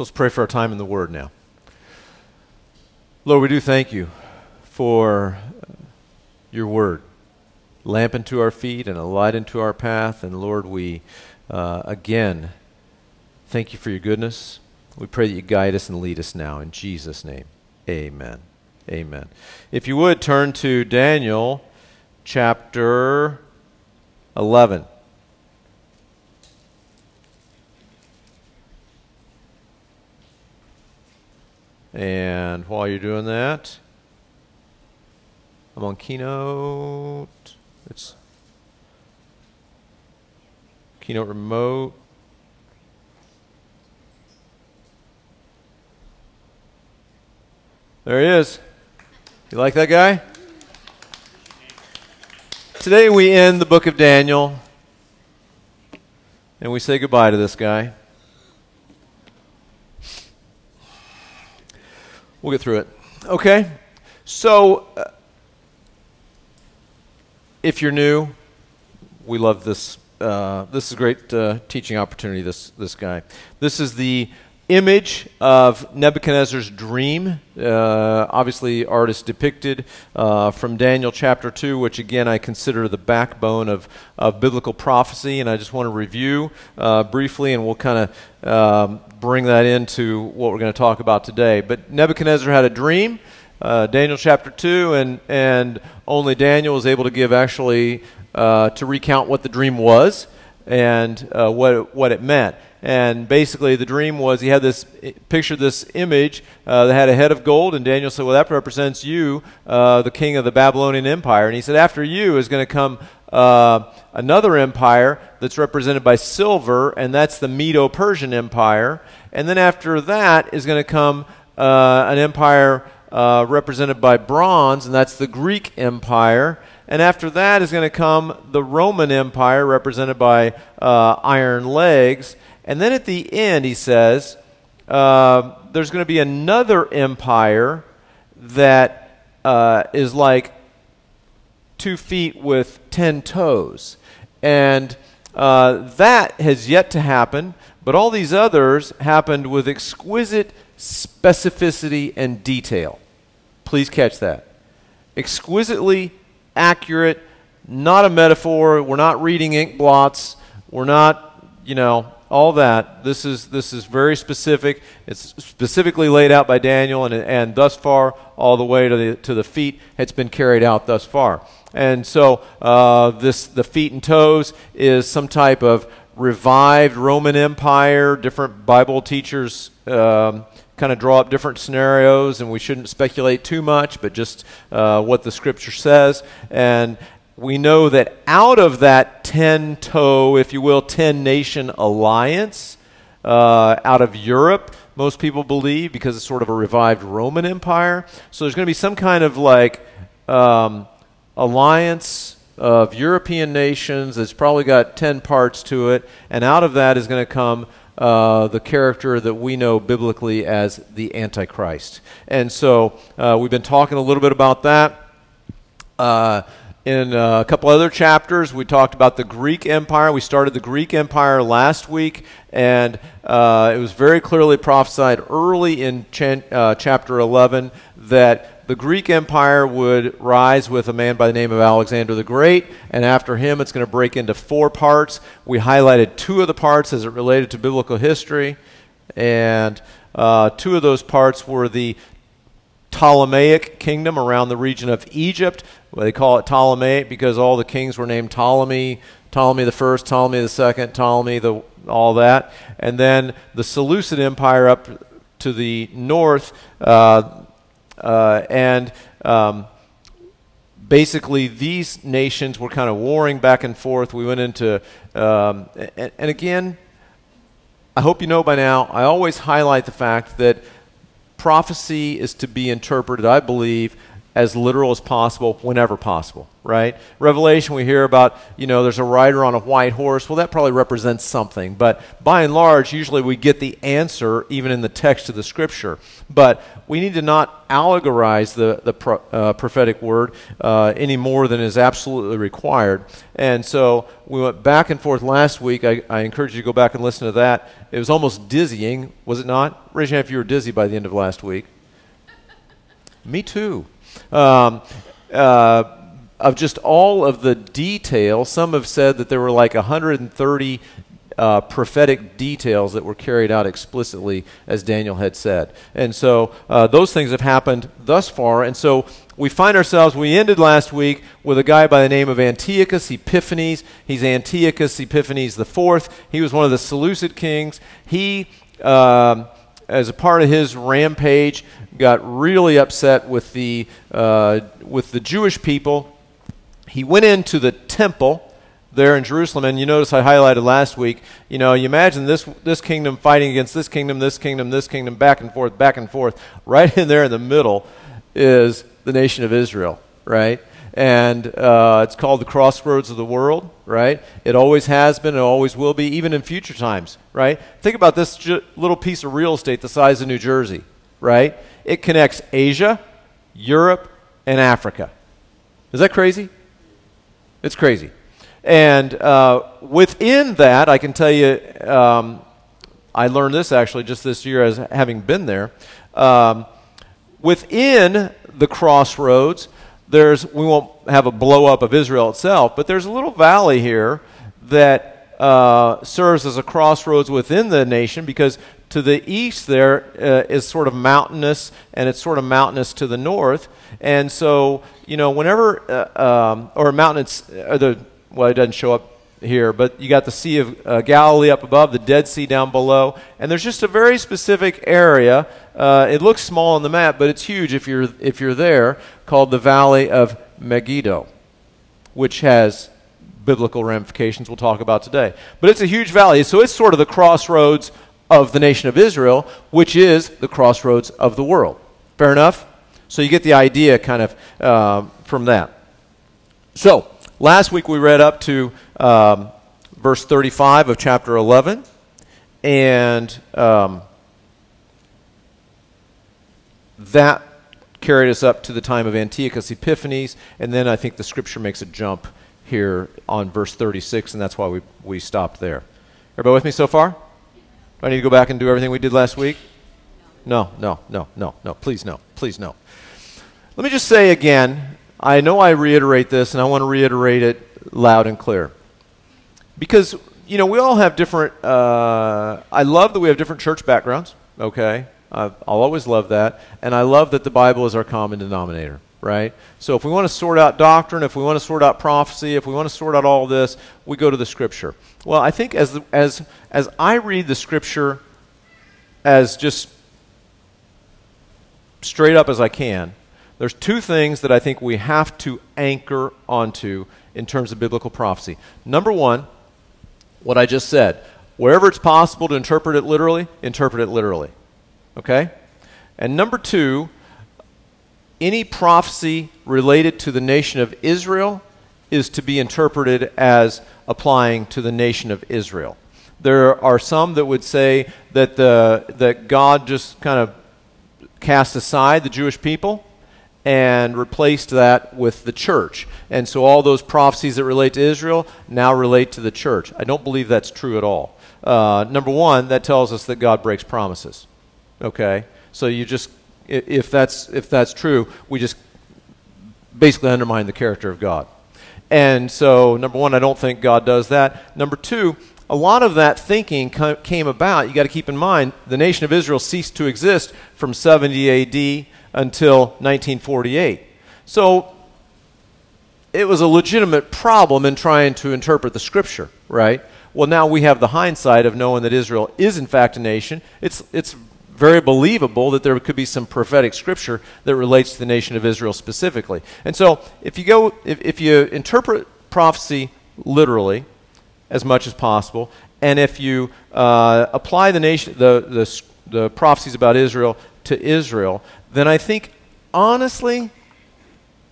So let's pray for our time in the Word now. Lord, we do thank you for your Word, lamp unto our feet and a light unto our path. And Lord, we uh, again thank you for your goodness. We pray that you guide us and lead us now. In Jesus' name, amen. Amen. If you would turn to Daniel chapter 11. And while you're doing that, I'm on Keynote. It's Keynote Remote. There he is. You like that guy? Today we end the book of Daniel and we say goodbye to this guy. We'll get through it. Okay? So, uh, if you're new, we love this. Uh, this is a great uh, teaching opportunity, this, this guy. This is the image of Nebuchadnezzar's dream. Uh, obviously, artist depicted uh, from Daniel chapter 2, which again I consider the backbone of, of biblical prophecy. And I just want to review uh, briefly, and we'll kind of um, bring that into what we're going to talk about today. But Nebuchadnezzar had a dream. Uh, Daniel chapter 2, and, and only Daniel was able to give actually uh, to recount what the dream was and uh, what, it, what it meant. And basically, the dream was he had this picture, this image uh, that had a head of gold. And Daniel said, Well, that represents you, uh, the king of the Babylonian Empire. And he said, After you is going to come uh, another empire that's represented by silver, and that's the Medo Persian Empire. And then after that is going to come uh, an empire uh, represented by bronze, and that's the Greek Empire. And after that is going to come the Roman Empire, represented by uh, iron legs. And then at the end, he says, uh, there's going to be another empire that uh, is like two feet with ten toes. And uh, that has yet to happen, but all these others happened with exquisite specificity and detail. Please catch that. Exquisitely accurate, not a metaphor. We're not reading ink blots. We're not, you know, all that. This is, this is very specific. It's specifically laid out by Daniel, and, and thus far, all the way to the, to the feet, it's been carried out thus far. And so, uh, this, the feet and toes is some type of revived Roman Empire. Different Bible teachers um, kind of draw up different scenarios, and we shouldn't speculate too much, but just uh, what the scripture says. And we know that out of that 10 toe, if you will, 10 nation alliance uh, out of Europe, most people believe, because it's sort of a revived Roman Empire. So there's going to be some kind of like um, alliance of European nations that's probably got 10 parts to it, and out of that is going to come uh, the character that we know biblically as the Antichrist. And so uh, we've been talking a little bit about that. Uh, in uh, a couple other chapters, we talked about the Greek Empire. We started the Greek Empire last week, and uh, it was very clearly prophesied early in uh, chapter 11 that the Greek Empire would rise with a man by the name of Alexander the Great, and after him, it's going to break into four parts. We highlighted two of the parts as it related to biblical history, and uh, two of those parts were the Ptolemaic kingdom around the region of Egypt. They call it Ptolemaic because all the kings were named Ptolemy, Ptolemy the first, Ptolemy the second, Ptolemy the all that, and then the Seleucid Empire up to the north, uh, uh, and um, basically these nations were kind of warring back and forth. We went into, um, and, and again, I hope you know by now. I always highlight the fact that prophecy is to be interpreted, I believe, as literal as possible whenever possible, right? Revelation, we hear about, you know, there's a rider on a white horse. Well, that probably represents something. But by and large, usually we get the answer even in the text of the scripture. But we need to not allegorize the, the pro, uh, prophetic word uh, any more than is absolutely required. And so we went back and forth last week. I, I encourage you to go back and listen to that. It was almost dizzying, was it not? Raise your hand if you were dizzy by the end of last week. Me too. Um, uh, of just all of the detail, some have said that there were like 130 uh, prophetic details that were carried out explicitly, as Daniel had said. And so uh, those things have happened thus far. And so we find ourselves, we ended last week with a guy by the name of Antiochus Epiphanes. He's Antiochus Epiphanes IV. He was one of the Seleucid kings. He. Um, as a part of his rampage, got really upset with the, uh, with the Jewish people. He went into the temple there in Jerusalem, and you notice I highlighted last week, you know, you imagine this, this kingdom fighting against this kingdom, this kingdom, this kingdom, back and forth, back and forth. Right in there in the middle is the nation of Israel, right? And uh, it's called the crossroads of the world, right? It always has been, and always will be, even in future times, right? Think about this ju- little piece of real estate the size of New Jersey, right? It connects Asia, Europe, and Africa. Is that crazy? It's crazy. And uh, within that, I can tell you, um, I learned this actually just this year as having been there. Um, within the crossroads, there's we won't have a blow up of Israel itself, but there's a little valley here that uh, serves as a crossroads within the nation because to the east there uh, is sort of mountainous and it's sort of mountainous to the north. And so you know whenever uh, um, or mountainous or the well it doesn't show up here, but you got the Sea of uh, Galilee up above, the Dead Sea down below, and there's just a very specific area. Uh, it looks small on the map, but it's huge if you're if you're there, called the Valley of Megiddo, which has biblical ramifications we'll talk about today. But it's a huge valley, so it's sort of the crossroads of the nation of Israel, which is the crossroads of the world. Fair enough. So you get the idea kind of uh, from that. So Last week we read up to um, verse 35 of chapter 11, and um, that carried us up to the time of Antiochus Epiphanes, and then I think the scripture makes a jump here on verse 36, and that's why we, we stopped there. Everybody with me so far? Do I need to go back and do everything we did last week? No, no, no, no, no. Please, no. Please, no. Let me just say again I know I reiterate this, and I want to reiterate it loud and clear. Because, you know, we all have different, uh, I love that we have different church backgrounds, okay? I'll always love that. And I love that the Bible is our common denominator, right? So if we want to sort out doctrine, if we want to sort out prophecy, if we want to sort out all this, we go to the Scripture. Well, I think as, the, as, as I read the Scripture as just straight up as I can, there's two things that I think we have to anchor onto in terms of biblical prophecy. Number one, what I just said. Wherever it's possible to interpret it literally, interpret it literally. Okay? And number two, any prophecy related to the nation of Israel is to be interpreted as applying to the nation of Israel. There are some that would say that, the, that God just kind of cast aside the Jewish people and replaced that with the church. And so all those prophecies that relate to Israel now relate to the church. I don't believe that's true at all. Uh, number one, that tells us that God breaks promises. Okay? So you just, if that's, if that's true, we just basically undermine the character of God. And so, number one, I don't think God does that. Number two, a lot of that thinking came about. You got to keep in mind the nation of Israel ceased to exist from 70 AD until 1948. So it was a legitimate problem in trying to interpret the scripture, right? Well, now we have the hindsight of knowing that Israel is in fact a nation. It's, it's very believable that there could be some prophetic scripture that relates to the nation of Israel specifically. And so if you go, if, if you interpret prophecy literally as much as possible, and if you uh, apply the nation, the, the, the prophecies about Israel to Israel, then I think, honestly,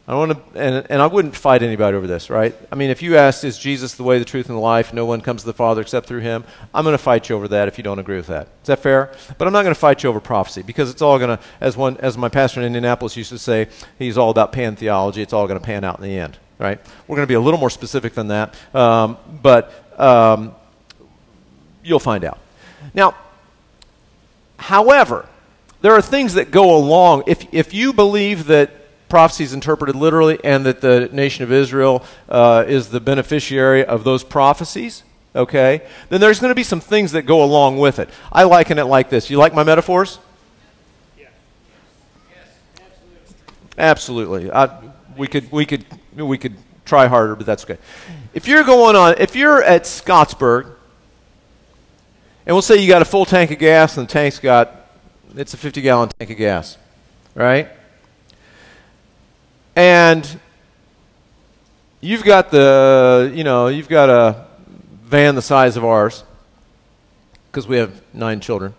I want to, and, and I wouldn't fight anybody over this, right? I mean, if you asked, is Jesus the way, the truth, and the life? No one comes to the Father except through him. I'm going to fight you over that if you don't agree with that. Is that fair? But I'm not going to fight you over prophecy because it's all going to, as one, as my pastor in Indianapolis used to say, he's all about pan theology. It's all going to pan out in the end, right? We're going to be a little more specific than that, um, but um, you'll find out. Now, however, there are things that go along. If, if you believe that prophecy is interpreted literally and that the nation of Israel uh, is the beneficiary of those prophecies, okay, then there's going to be some things that go along with it. I liken it like this. You like my metaphors? Yes, absolutely. I, we could we could we could try harder, but that's okay. If you're going on, if you're at Scottsburg, and we'll say you got a full tank of gas, and the tank's got it's a 50 gallon tank of gas, right? And you've got the, you know, you've got a van the size of ours because we have nine children.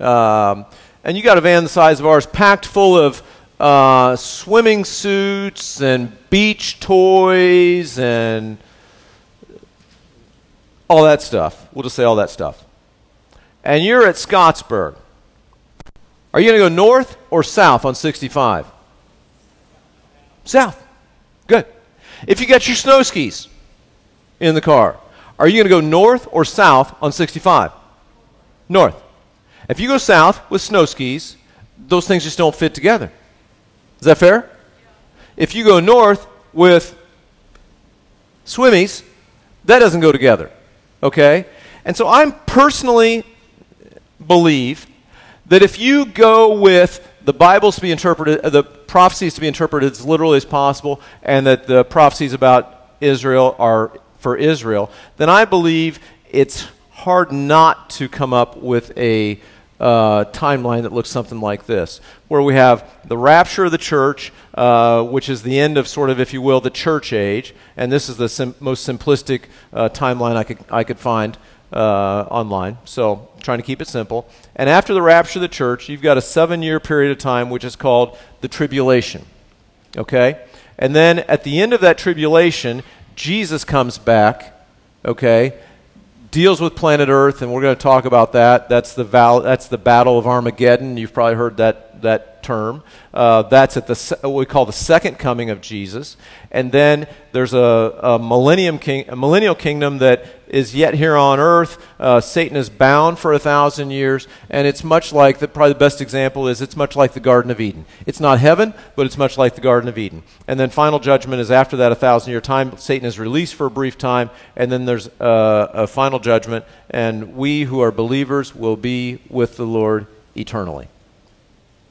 Um, and you got a van the size of ours packed full of uh, swimming suits and beach toys and all that stuff. We'll just say all that stuff. And you're at Scottsburg. Are you going to go north or south on 65? South. Good. If you got your snow skis in the car, are you going to go north or south on 65? North. If you go south with snow skis, those things just don't fit together. Is that fair? If you go north with swimmies, that doesn't go together. Okay? And so I'm personally believe that if you go with the Bible's to be interpreted, the prophecies to be interpreted as literally as possible, and that the prophecies about Israel are for Israel, then I believe it's hard not to come up with a uh, timeline that looks something like this, where we have the rapture of the church, uh, which is the end of sort of, if you will, the church age, and this is the sim- most simplistic uh, timeline I could I could find uh, online. So trying to keep it simple. And after the rapture of the church, you've got a seven year period of time which is called the tribulation. Okay? And then at the end of that tribulation, Jesus comes back, okay, deals with planet Earth, and we're going to talk about that. That's the, val- that's the Battle of Armageddon. You've probably heard that, that term. Uh, that's at the se- what we call the second coming of Jesus. And then there's a, a millennium king, a millennial kingdom that is yet here on earth. Uh, Satan is bound for a thousand years, and it's much like the probably the best example is it's much like the Garden of Eden. It's not heaven, but it's much like the Garden of Eden. And then final judgment is after that a thousand year time. Satan is released for a brief time, and then there's uh, a final judgment, and we who are believers will be with the Lord eternally.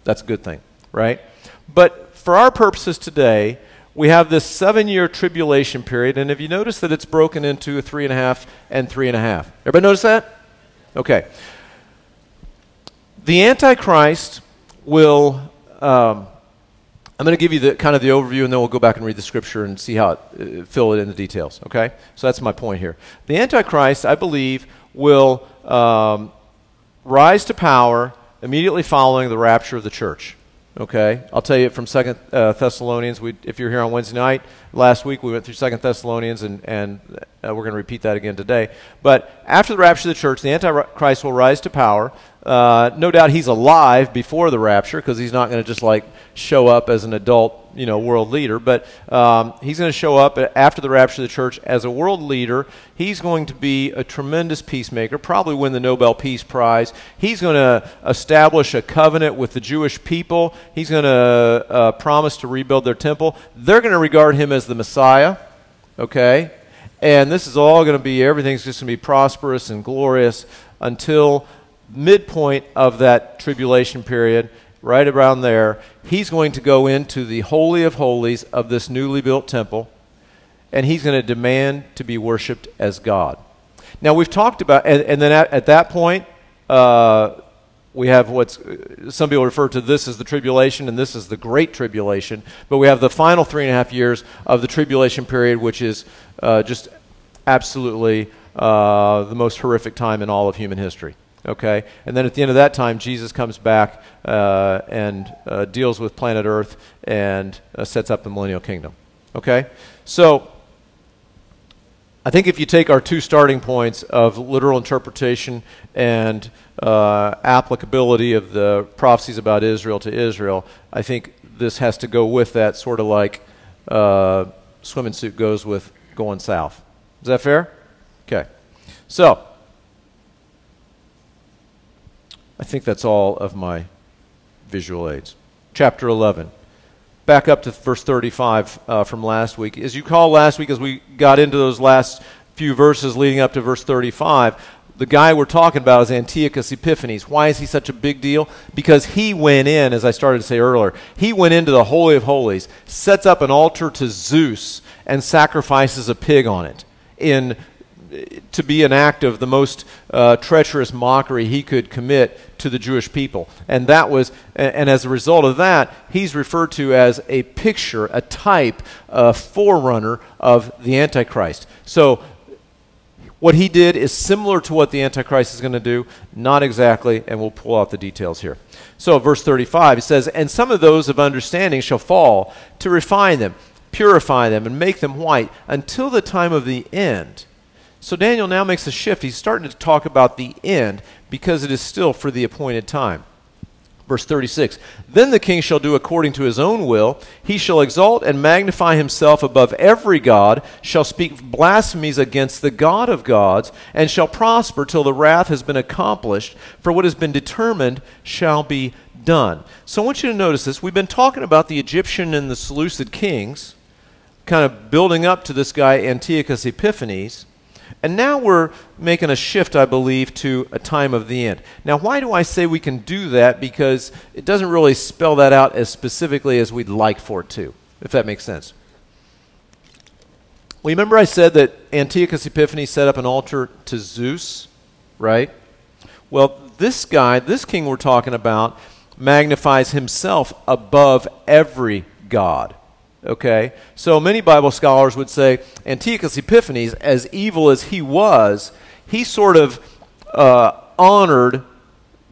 That's a good thing, right? But for our purposes today, we have this seven year tribulation period, and have you noticed that it's broken into three and a half and three and a half? Everybody notice that? Okay. The Antichrist will. Um, I'm going to give you the kind of the overview, and then we'll go back and read the scripture and see how it, uh, fill it in the details. Okay, so that's my point here. The Antichrist, I believe, will um, rise to power immediately following the rapture of the church. Okay, I'll tell you from Second uh, Thessalonians. We, if you're here on Wednesday night, last week we went through Second Thessalonians, and and uh, we're going to repeat that again today. But after the rapture of the church, the Antichrist will rise to power. Uh, no doubt he's alive before the rapture because he's not going to just like show up as an adult, you know, world leader. But um, he's going to show up after the rapture of the church as a world leader. He's going to be a tremendous peacemaker, probably win the Nobel Peace Prize. He's going to establish a covenant with the Jewish people. He's going to uh, promise to rebuild their temple. They're going to regard him as the Messiah. Okay, and this is all going to be everything's just going to be prosperous and glorious until midpoint of that tribulation period, right around there, he's going to go into the Holy of Holies of this newly built temple, and he's going to demand to be worshiped as God. Now, we've talked about, and, and then at, at, that point, uh, we have what's some people refer to this as the tribulation, and this is the great tribulation. But we have the final three and a half years of the tribulation period, which is uh, just absolutely uh, the most horrific time in all of human history. Okay? And then at the end of that time, Jesus comes back uh, and uh, deals with planet Earth and uh, sets up the millennial kingdom. Okay? So, I think if you take our two starting points of literal interpretation and uh, applicability of the prophecies about Israel to Israel, I think this has to go with that, sort of like uh, swimming suit goes with going south. Is that fair? Okay. So, I think that's all of my visual aids. Chapter 11 back up to verse 35 uh, from last week. As you call last week, as we got into those last few verses leading up to verse 35, the guy we're talking about is Antiochus Epiphanes. Why is he such a big deal? Because he went in, as I started to say earlier, he went into the Holy of Holies, sets up an altar to Zeus, and sacrifices a pig on it in to be an act of the most uh, treacherous mockery he could commit to the Jewish people. And that was, and as a result of that, he's referred to as a picture, a type, a forerunner of the Antichrist. So what he did is similar to what the Antichrist is going to do, not exactly, and we'll pull out the details here. So, verse 35, it says, And some of those of understanding shall fall to refine them, purify them, and make them white until the time of the end. So Daniel now makes a shift. He's starting to talk about the end because it is still for the appointed time. Verse 36 Then the king shall do according to his own will. He shall exalt and magnify himself above every God, shall speak blasphemies against the God of gods, and shall prosper till the wrath has been accomplished, for what has been determined shall be done. So I want you to notice this. We've been talking about the Egyptian and the Seleucid kings, kind of building up to this guy Antiochus Epiphanes. And now we're making a shift, I believe, to a time of the end. Now, why do I say we can do that? Because it doesn't really spell that out as specifically as we'd like for it to, if that makes sense. Well, remember I said that Antiochus Epiphanes set up an altar to Zeus, right? Well, this guy, this king we're talking about, magnifies himself above every god. Okay? So many Bible scholars would say Antiochus Epiphanes, as evil as he was, he sort of uh, honored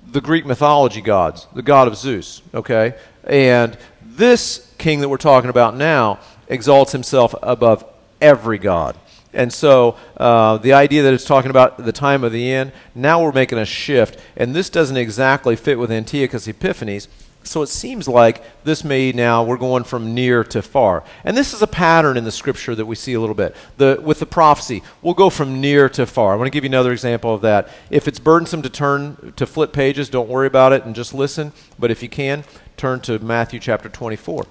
the Greek mythology gods, the god of Zeus. Okay? And this king that we're talking about now exalts himself above every god. And so uh, the idea that it's talking about the time of the end, now we're making a shift. And this doesn't exactly fit with Antiochus Epiphanes so it seems like this may now, we're going from near to far. And this is a pattern in the scripture that we see a little bit. The, with the prophecy, we'll go from near to far. I want to give you another example of that. If it's burdensome to turn to flip pages, don't worry about it and just listen. But if you can, turn to Matthew chapter 24.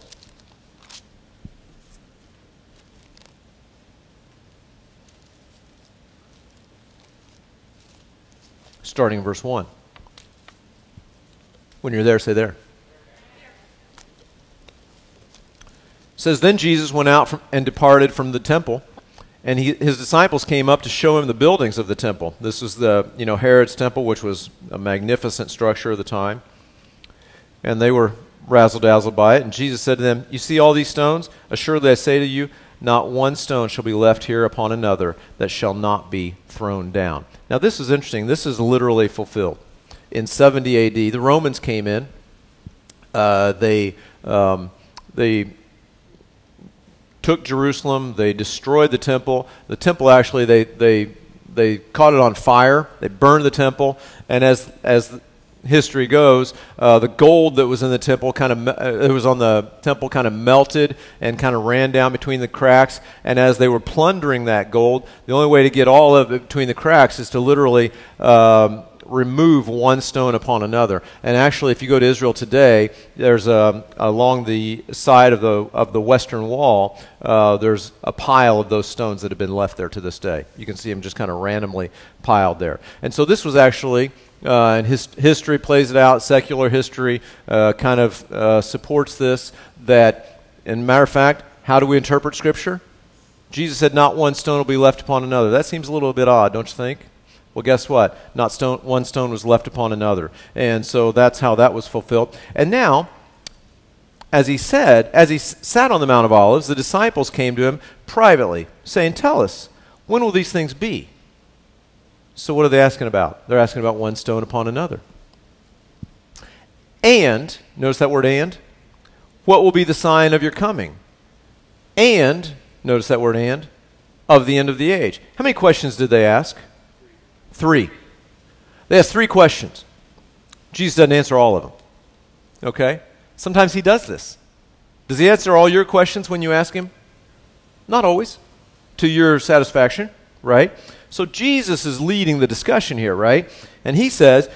Starting in verse 1. When you're there, say there. Says then Jesus went out from, and departed from the temple, and he, his disciples came up to show him the buildings of the temple. This was the you know Herod's temple, which was a magnificent structure of the time, and they were razzle dazzled by it. And Jesus said to them, "You see all these stones? Assuredly, I say to you." Not one stone shall be left here upon another that shall not be thrown down. Now, this is interesting. This is literally fulfilled. In 70 AD, the Romans came in. Uh, they, um, they took Jerusalem. They destroyed the temple. The temple actually they they they caught it on fire. They burned the temple, and as as history goes, uh, the gold that was in the temple kind of uh, it was on the temple kind of melted and kind of ran down between the cracks. And as they were plundering that gold, the only way to get all of it between the cracks is to literally um, remove one stone upon another. And actually, if you go to Israel today, there's a, along the side of the of the western wall, uh, there's a pile of those stones that have been left there to this day. You can see them just kind of randomly piled there. And so this was actually. Uh, and his, history plays it out. Secular history uh, kind of uh, supports this. That, in matter of fact, how do we interpret Scripture? Jesus said, "Not one stone will be left upon another." That seems a little bit odd, don't you think? Well, guess what? Not stone, one stone was left upon another. And so that's how that was fulfilled. And now, as he said, as he s- sat on the Mount of Olives, the disciples came to him privately, saying, Tell us, when will these things be? So, what are they asking about? They're asking about one stone upon another. And, notice that word and. What will be the sign of your coming? And, notice that word and, of the end of the age. How many questions did they ask? Three. They ask three questions. Jesus doesn't answer all of them. Okay? Sometimes he does this. Does he answer all your questions when you ask him? Not always. To your satisfaction, right? So Jesus is leading the discussion here, right? And he says,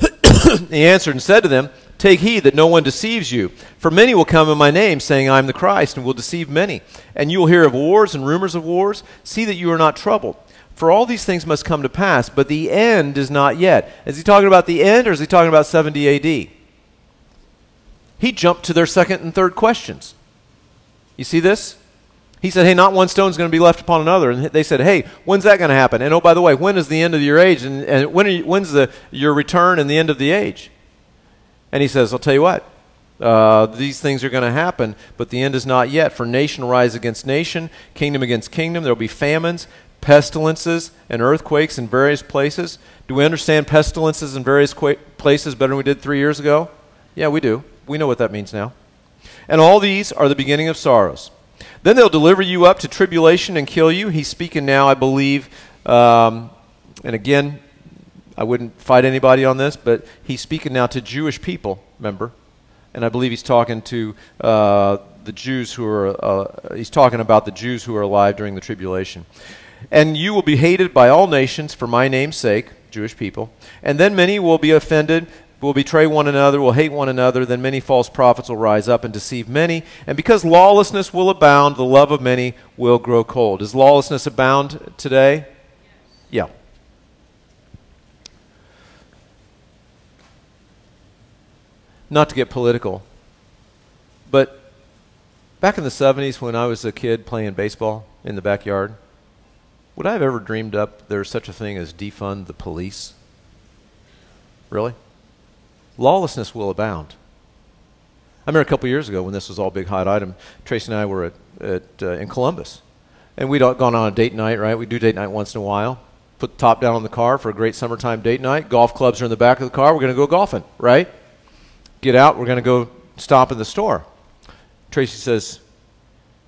He answered and said to them, Take heed that no one deceives you. For many will come in my name, saying, I am the Christ, and will deceive many. And you will hear of wars and rumors of wars. See that you are not troubled. For all these things must come to pass, but the end is not yet. Is he talking about the end, or is he talking about 70 AD? He jumped to their second and third questions. You see this? He said, Hey, not one stone is going to be left upon another. And they said, Hey, when's that going to happen? And oh, by the way, when is the end of your age? And, and when you, when's the, your return and the end of the age? And he says, I'll tell you what, uh, these things are going to happen, but the end is not yet. For nation will rise against nation, kingdom against kingdom. There will be famines, pestilences, and earthquakes in various places. Do we understand pestilences in various places better than we did three years ago? Yeah, we do. We know what that means now. And all these are the beginning of sorrows. Then they'll deliver you up to tribulation and kill you. He's speaking now, I believe. Um, and again, I wouldn't fight anybody on this, but he's speaking now to Jewish people, remember? And I believe he's talking to uh, the Jews who are, uh, he's talking about the Jews who are alive during the tribulation. And you will be hated by all nations for my name's sake, Jewish people. And then many will be offended, will betray one another, will hate one another. Then many false prophets will rise up and deceive many. And because lawlessness will abound, the love of many will grow cold. Does lawlessness abound today? Yeah. not to get political, but back in the 70s when I was a kid playing baseball in the backyard, would I have ever dreamed up there's such a thing as defund the police? Really? Lawlessness will abound. I remember a couple years ago when this was all big hot item, Tracy and I were at, at uh, in Columbus. And we'd gone on a date night, right? We do date night once in a while. Put the top down on the car for a great summertime date night. Golf clubs are in the back of the car. We're going to go golfing, right? get out. We're going to go stop in the store. Tracy says,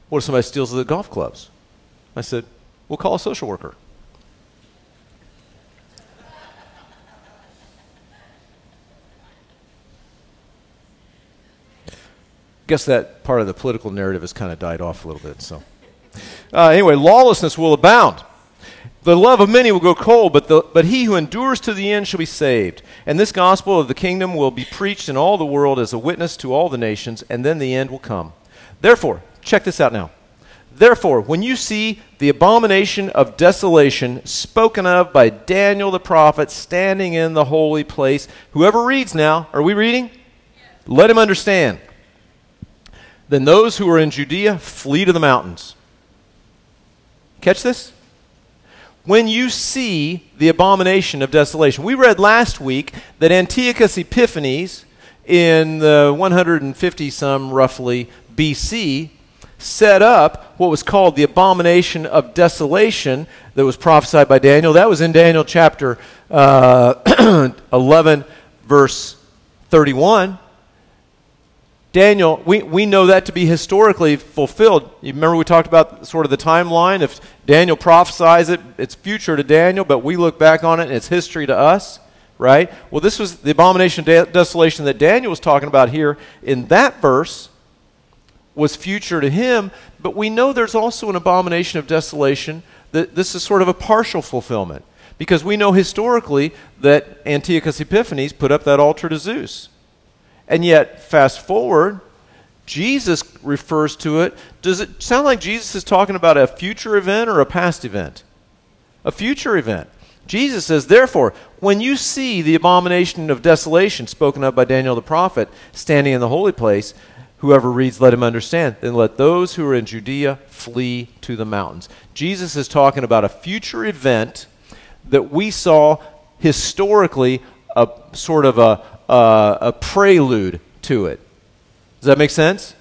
What if somebody steals the golf clubs? I said, We'll call a social worker. Guess that part of the political narrative has kind of died off a little bit. So, uh, anyway, lawlessness will abound. The love of many will go cold, but, the, but he who endures to the end shall be saved. And this gospel of the kingdom will be preached in all the world as a witness to all the nations, and then the end will come. Therefore, check this out now. Therefore, when you see the abomination of desolation spoken of by Daniel the prophet standing in the holy place, whoever reads now, are we reading? Yes. Let him understand. Then those who are in Judea flee to the mountains. Catch this? when you see the abomination of desolation. We read last week that Antiochus Epiphanes, in the 150 some roughly BC, set up what was called the abomination of desolation that was prophesied by Daniel. That was in Daniel chapter uh, 11, verse 31. Daniel, we, we know that to be historically fulfilled. You remember we talked about sort of the timeline? If Daniel prophesies it, it's future to Daniel, but we look back on it and it's history to us, right? Well, this was the abomination of desolation that Daniel was talking about here in that verse was future to him, but we know there's also an abomination of desolation that this is sort of a partial fulfillment because we know historically that Antiochus Epiphanes put up that altar to Zeus. And yet, fast forward, Jesus refers to it. Does it sound like Jesus is talking about a future event or a past event? A future event. Jesus says, Therefore, when you see the abomination of desolation spoken of by Daniel the prophet standing in the holy place, whoever reads, let him understand. Then let those who are in Judea flee to the mountains. Jesus is talking about a future event that we saw historically, a sort of a, uh, a prelude to it. Does that make sense?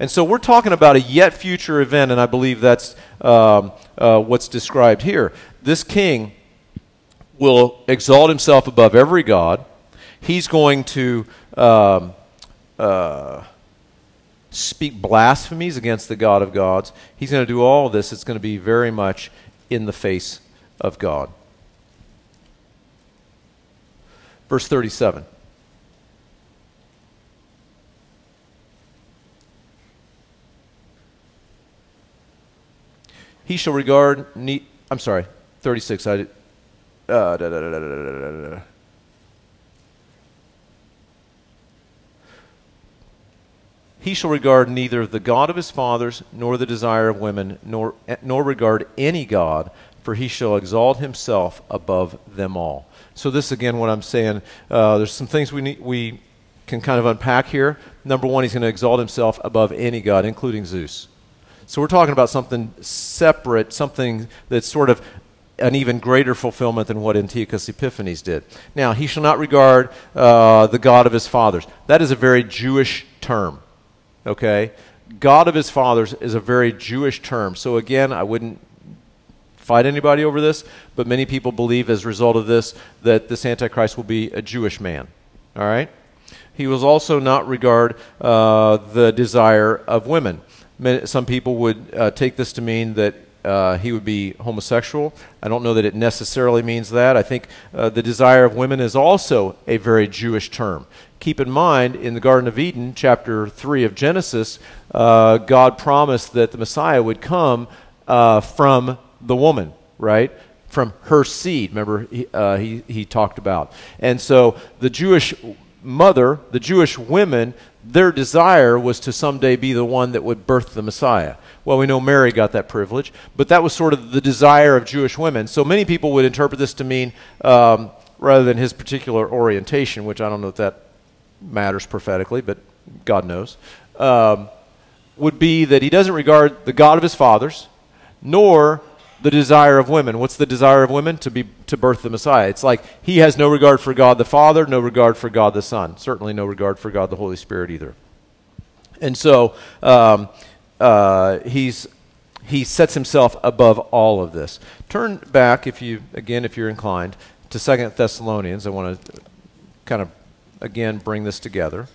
And so we're talking about a yet future event, and I believe that's um, uh, what's described here. This king will exalt himself above every god. He's going to um, uh, speak blasphemies against the God of gods. He's going to do all this. It's going to be very much in the face of God. Verse 37. He shall regard. Ne- I'm sorry, 36. I did. Uh, da, da, da, he shall regard neither the God of his fathers, nor the desire of women, nor, nor regard any God, for he shall exalt himself above them all. So, this again, what I'm saying, uh, there's some things we, need, we can kind of unpack here. Number one, he's going to exalt himself above any God, including Zeus. So, we're talking about something separate, something that's sort of an even greater fulfillment than what Antiochus Epiphanes did. Now, he shall not regard uh, the God of his fathers. That is a very Jewish term okay? God of his fathers is a very Jewish term. So again, I wouldn't fight anybody over this, but many people believe as a result of this that this Antichrist will be a Jewish man. All right? He will also not regard uh, the desire of women. Some people would uh, take this to mean that uh, he would be homosexual. I don't know that it necessarily means that. I think uh, the desire of women is also a very Jewish term. Keep in mind, in the Garden of Eden, chapter 3 of Genesis, uh, God promised that the Messiah would come uh, from the woman, right? From her seed, remember, he, uh, he, he talked about. And so the Jewish mother, the Jewish women, their desire was to someday be the one that would birth the Messiah. Well, we know Mary got that privilege, but that was sort of the desire of Jewish women. So many people would interpret this to mean, um, rather than his particular orientation, which I don't know if that matters prophetically, but God knows, um, would be that he doesn't regard the God of his fathers, nor the desire of women. What's the desire of women? To be to birth the Messiah. It's like he has no regard for God the Father, no regard for God the Son, certainly no regard for God the Holy Spirit either. And so um, uh, he's he sets himself above all of this. Turn back, if you again, if you're inclined, to Second Thessalonians. I want to kind of again bring this together.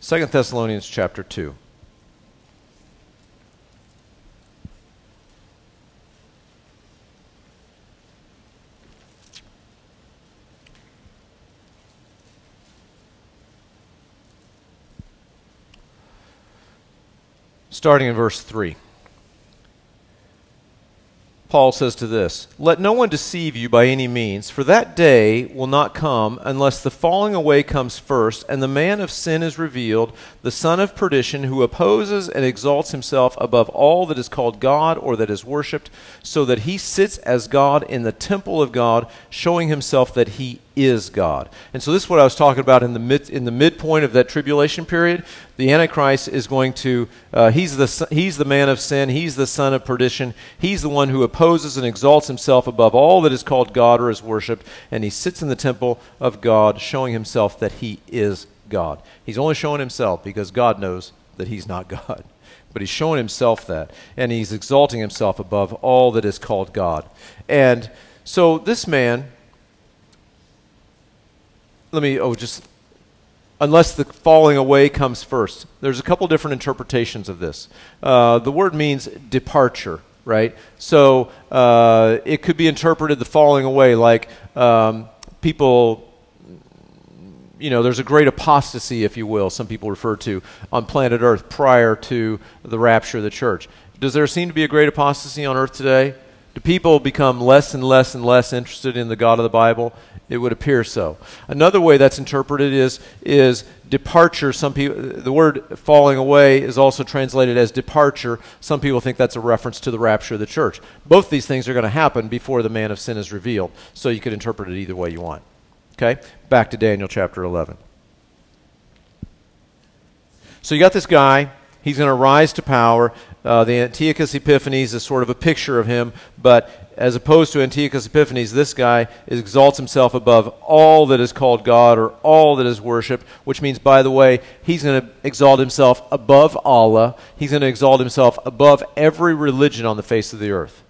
Second Thessalonians chapter two. starting in verse 3. Paul says to this Let no one deceive you by any means, for that day will not come unless the falling away comes first, and the man of sin is revealed, the son of perdition, who opposes and exalts himself above all that is called God or that is worshipped, so that he sits as God in the temple of God, showing himself that he is God. And so this is what I was talking about in the mid, in the midpoint of that tribulation period. The Antichrist is going to uh, he's the he's the man of sin. He's the son of perdition. He's the one who opposes and exalts himself above all that is called God or is worshipped, and he sits in the temple of God, showing himself that he is God. He's only showing himself because God knows that he's not God. But he's showing himself that, and he's exalting himself above all that is called God. And so this man let me, oh, just, unless the falling away comes first. There's a couple different interpretations of this. Uh, the word means departure, right? So uh, it could be interpreted the falling away like um, people you know, there's a great apostasy, if you will, some people refer to, on planet Earth prior to the rapture of the church. Does there seem to be a great apostasy on Earth today? Do people become less and less and less interested in the God of the Bible? It would appear so. Another way that's interpreted is is departure. Some people, the word falling away is also translated as departure. Some people think that's a reference to the rapture of the church. Both these things are going to happen before the man of sin is revealed. So you could interpret it either way you want. Okay? Back to Daniel chapter 11. So you got this guy. He's going to rise to power. Uh, the Antiochus Epiphanes is sort of a picture of him, but as opposed to Antiochus Epiphanes, this guy exalts himself above all that is called God or all that is worshiped, which means, by the way, he's going to exalt himself above Allah. He's going to exalt himself above every religion on the face of the earth.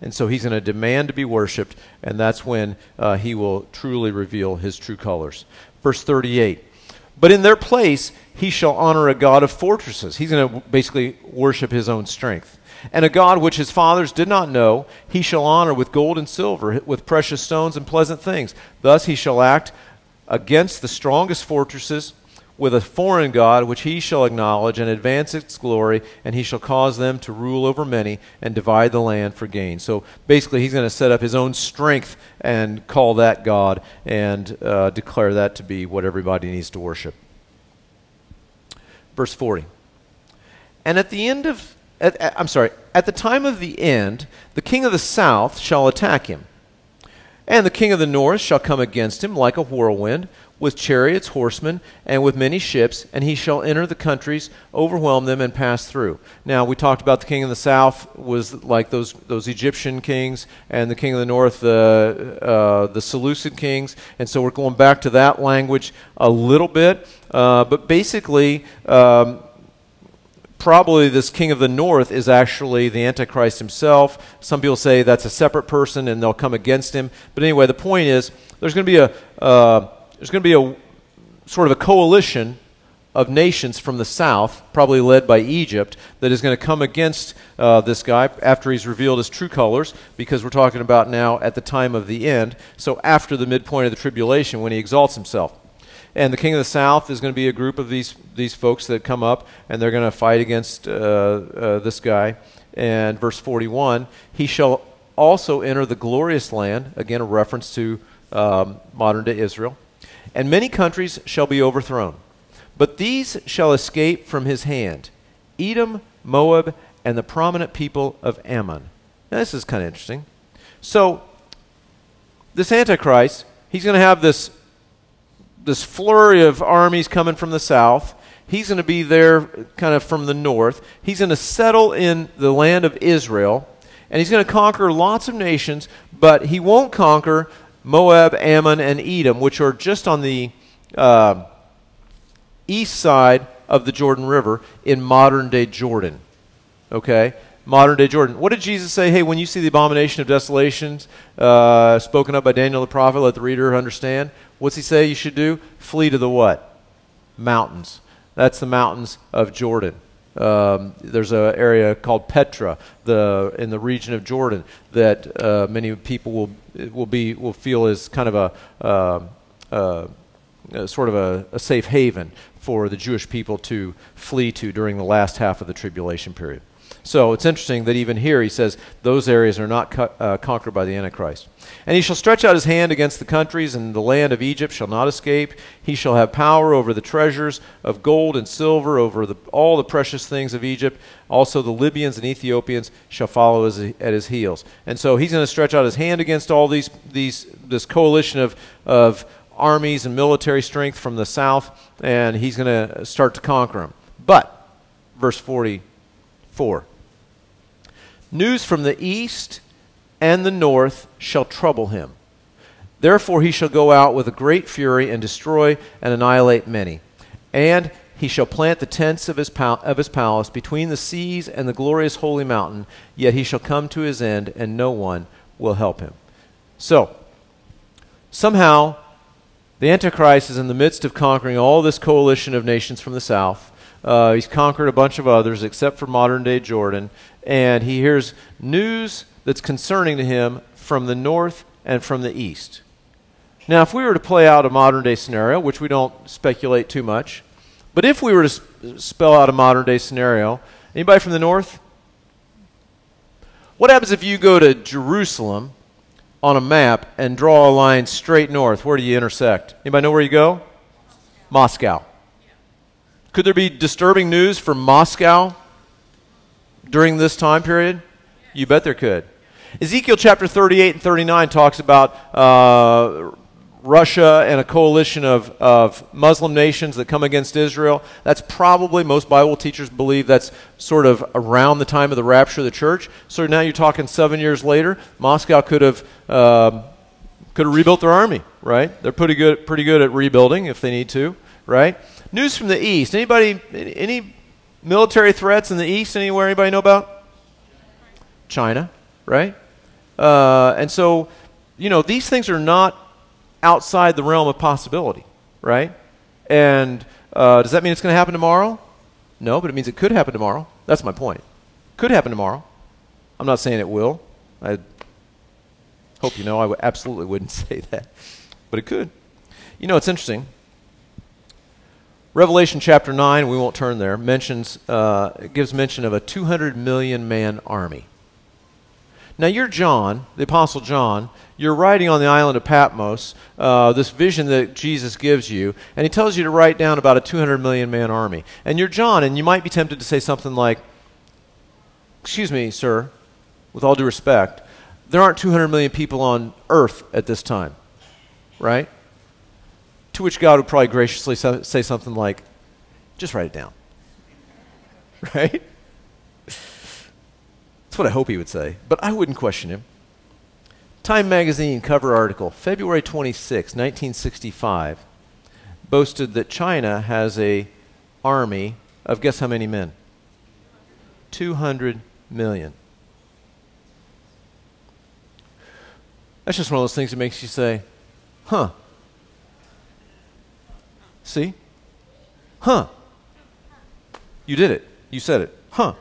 And so he's going to demand to be worshiped, and that's when uh, he will truly reveal his true colors. Verse 38 But in their place, he shall honor a God of fortresses. He's going to basically worship his own strength. And a God which his fathers did not know, he shall honor with gold and silver, with precious stones and pleasant things. Thus he shall act against the strongest fortresses with a foreign God which he shall acknowledge and advance its glory, and he shall cause them to rule over many and divide the land for gain. So basically, he's going to set up his own strength and call that God and uh, declare that to be what everybody needs to worship. Verse 40. And at the end of, at, at, I'm sorry, at the time of the end, the king of the south shall attack him. And the king of the north shall come against him like a whirlwind with chariots, horsemen, and with many ships, and he shall enter the countries, overwhelm them, and pass through. Now, we talked about the king of the south was like those, those Egyptian kings, and the king of the north, the, uh, the Seleucid kings. And so we're going back to that language a little bit. Uh, but basically, um, probably this king of the north is actually the Antichrist himself. Some people say that's a separate person and they'll come against him. But anyway, the point is there's going to be a. Uh, there's going to be a sort of a coalition of nations from the south, probably led by Egypt, that is going to come against uh, this guy after he's revealed his true colors, because we're talking about now at the time of the end, so after the midpoint of the tribulation when he exalts himself. And the king of the south is going to be a group of these, these folks that come up, and they're going to fight against uh, uh, this guy. And verse 41 he shall also enter the glorious land, again, a reference to um, modern day Israel and many countries shall be overthrown. But these shall escape from his hand Edom, Moab, and the prominent people of Ammon. Now, this is kind of interesting. So, this Antichrist, he's going to have this, this flurry of armies coming from the south. He's going to be there kind of from the north. He's going to settle in the land of Israel, and he's going to conquer lots of nations, but he won't conquer Moab, Ammon, and Edom, which are just on the uh, east side of the Jordan River in modern day Jordan. Okay? Modern day Jordan. What did Jesus say? Hey, when you see the abomination of desolations uh, spoken of by Daniel the prophet, let the reader understand. What's he say you should do? Flee to the what? Mountains. That's the mountains of Jordan. Um, there's an area called Petra, the in the region of Jordan, that uh, many people will will be will feel is kind of a, uh, uh, a sort of a, a, safe haven for the Jewish people to flee to during the last half of the tribulation period. So it's interesting that even here he says those areas are not co- uh, conquered by the Antichrist. And he shall stretch out his hand against the countries, and the land of Egypt shall not escape. He shall have power over the treasures of gold and silver, over the, all the precious things of Egypt. Also the Libyans and Ethiopians shall follow his, at his heels. And so he's going to stretch out his hand against all these, these this coalition of, of armies and military strength from the south, and he's going to start to conquer them. But, verse 44 News from the east and the north shall trouble him. Therefore he shall go out with a great fury and destroy and annihilate many. And he shall plant the tents of his, pal- of his palace between the seas and the glorious holy mountain, yet he shall come to his end, and no one will help him. So, somehow, the Antichrist is in the midst of conquering all this coalition of nations from the south. Uh, he's conquered a bunch of others, except for modern day Jordan and he hears news that's concerning to him from the north and from the east. Now, if we were to play out a modern day scenario, which we don't speculate too much, but if we were to sp- spell out a modern day scenario, anybody from the north? What happens if you go to Jerusalem on a map and draw a line straight north? Where do you intersect? Anybody know where you go? Moscow. Could there be disturbing news from Moscow during this time period? You bet there could. Ezekiel chapter 38 and 39 talks about uh, Russia and a coalition of, of Muslim nations that come against Israel. That's probably, most Bible teachers believe that's sort of around the time of the rapture of the church. So now you're talking seven years later. Moscow could have. Um, could have rebuilt their army, right? They're pretty good, pretty good at rebuilding if they need to, right? News from the east. Anybody, any Military threats in the east, anywhere anybody know about? China, right? Uh, and so, you know, these things are not outside the realm of possibility, right? And uh, does that mean it's going to happen tomorrow? No, but it means it could happen tomorrow. That's my point. Could happen tomorrow. I'm not saying it will. I hope you know I w- absolutely wouldn't say that, but it could. You know, it's interesting. Revelation chapter 9, we won't turn there, mentions, uh, gives mention of a 200 million man army. Now, you're John, the Apostle John. You're writing on the island of Patmos, uh, this vision that Jesus gives you, and he tells you to write down about a 200 million man army. And you're John, and you might be tempted to say something like, Excuse me, sir, with all due respect, there aren't 200 million people on earth at this time, right? To which God would probably graciously say something like, just write it down. Right? That's what I hope he would say, but I wouldn't question him. Time magazine cover article, February 26, 1965, boasted that China has a army of guess how many men? 200 million. That's just one of those things that makes you say, huh. See? Huh. You did it. You said it. Huh.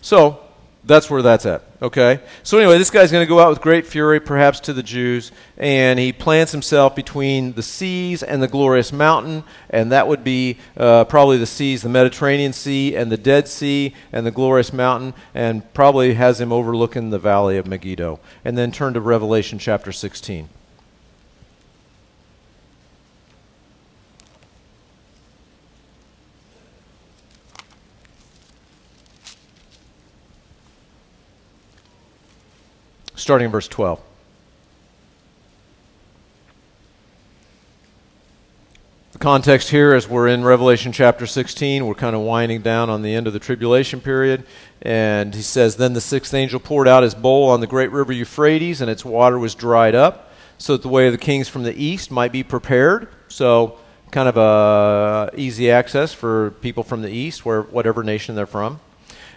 So, that's where that's at. Okay? So, anyway, this guy's going to go out with great fury, perhaps to the Jews, and he plants himself between the seas and the glorious mountain, and that would be uh, probably the seas, the Mediterranean Sea and the Dead Sea and the glorious mountain, and probably has him overlooking the valley of Megiddo. And then turn to Revelation chapter 16. Starting in verse 12. The context here is we're in Revelation chapter 16. We're kind of winding down on the end of the tribulation period. And he says, Then the sixth angel poured out his bowl on the great river Euphrates, and its water was dried up, so that the way of the kings from the east might be prepared. So, kind of a easy access for people from the east, where whatever nation they're from.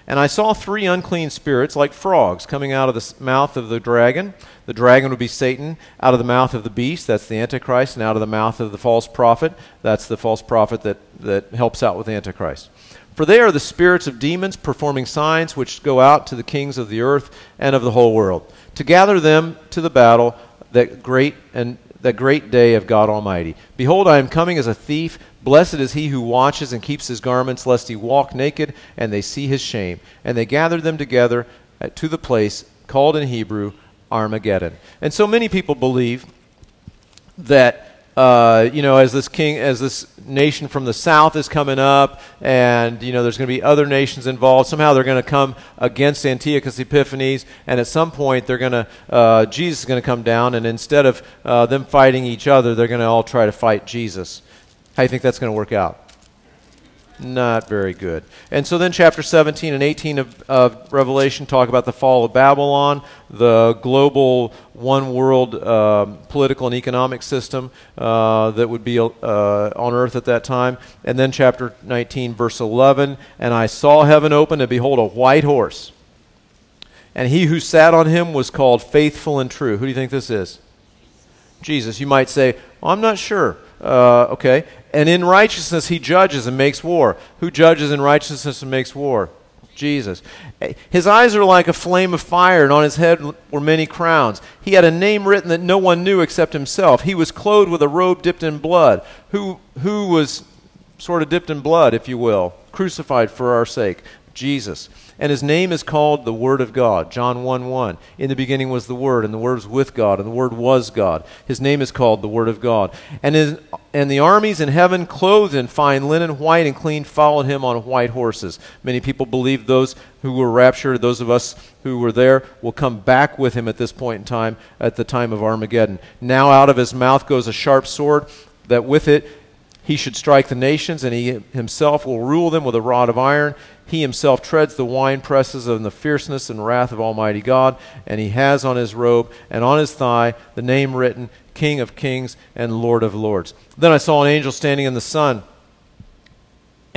And I saw three unclean spirits like frogs coming out of the mouth of the dragon. The dragon would be Satan, out of the mouth of the beast, that's the Antichrist, and out of the mouth of the false prophet, that's the false prophet that, that helps out with Antichrist. For they are the spirits of demons performing signs which go out to the kings of the earth and of the whole world, to gather them to the battle that great and that great day of God Almighty. Behold, I am coming as a thief. Blessed is he who watches and keeps his garments, lest he walk naked and they see his shame. And they gathered them together to the place called in Hebrew Armageddon. And so many people believe that uh, you know, as this king, as this nation from the south is coming up, and you know, there's going to be other nations involved. Somehow they're going to come against Antiochus Epiphanes, and at some point they're going to, uh, Jesus is going to come down, and instead of uh, them fighting each other, they're going to all try to fight Jesus. How do you think that's going to work out? Not very good. And so then, chapter 17 and 18 of, of Revelation talk about the fall of Babylon, the global one world uh, political and economic system uh, that would be uh, on earth at that time. And then, chapter 19, verse 11 And I saw heaven open, and behold, a white horse. And he who sat on him was called faithful and true. Who do you think this is? Jesus. You might say, well, I'm not sure. Uh, okay. And in righteousness he judges and makes war. Who judges in righteousness and makes war? Jesus. His eyes are like a flame of fire, and on his head were many crowns. He had a name written that no one knew except himself. He was clothed with a robe dipped in blood. Who, who was sort of dipped in blood, if you will, crucified for our sake? Jesus and his name is called the Word of God. John 1 1. In the beginning was the Word, and the Word was with God, and the Word was God. His name is called the Word of God. And, his, and the armies in heaven, clothed in fine linen, white and clean, followed him on white horses. Many people believe those who were raptured, those of us who were there, will come back with him at this point in time, at the time of Armageddon. Now out of his mouth goes a sharp sword, that with it he should strike the nations, and he himself will rule them with a rod of iron. He himself treads the wine presses of the fierceness and wrath of Almighty God, and he has on his robe and on his thigh the name written King of Kings and Lord of Lords. Then I saw an angel standing in the sun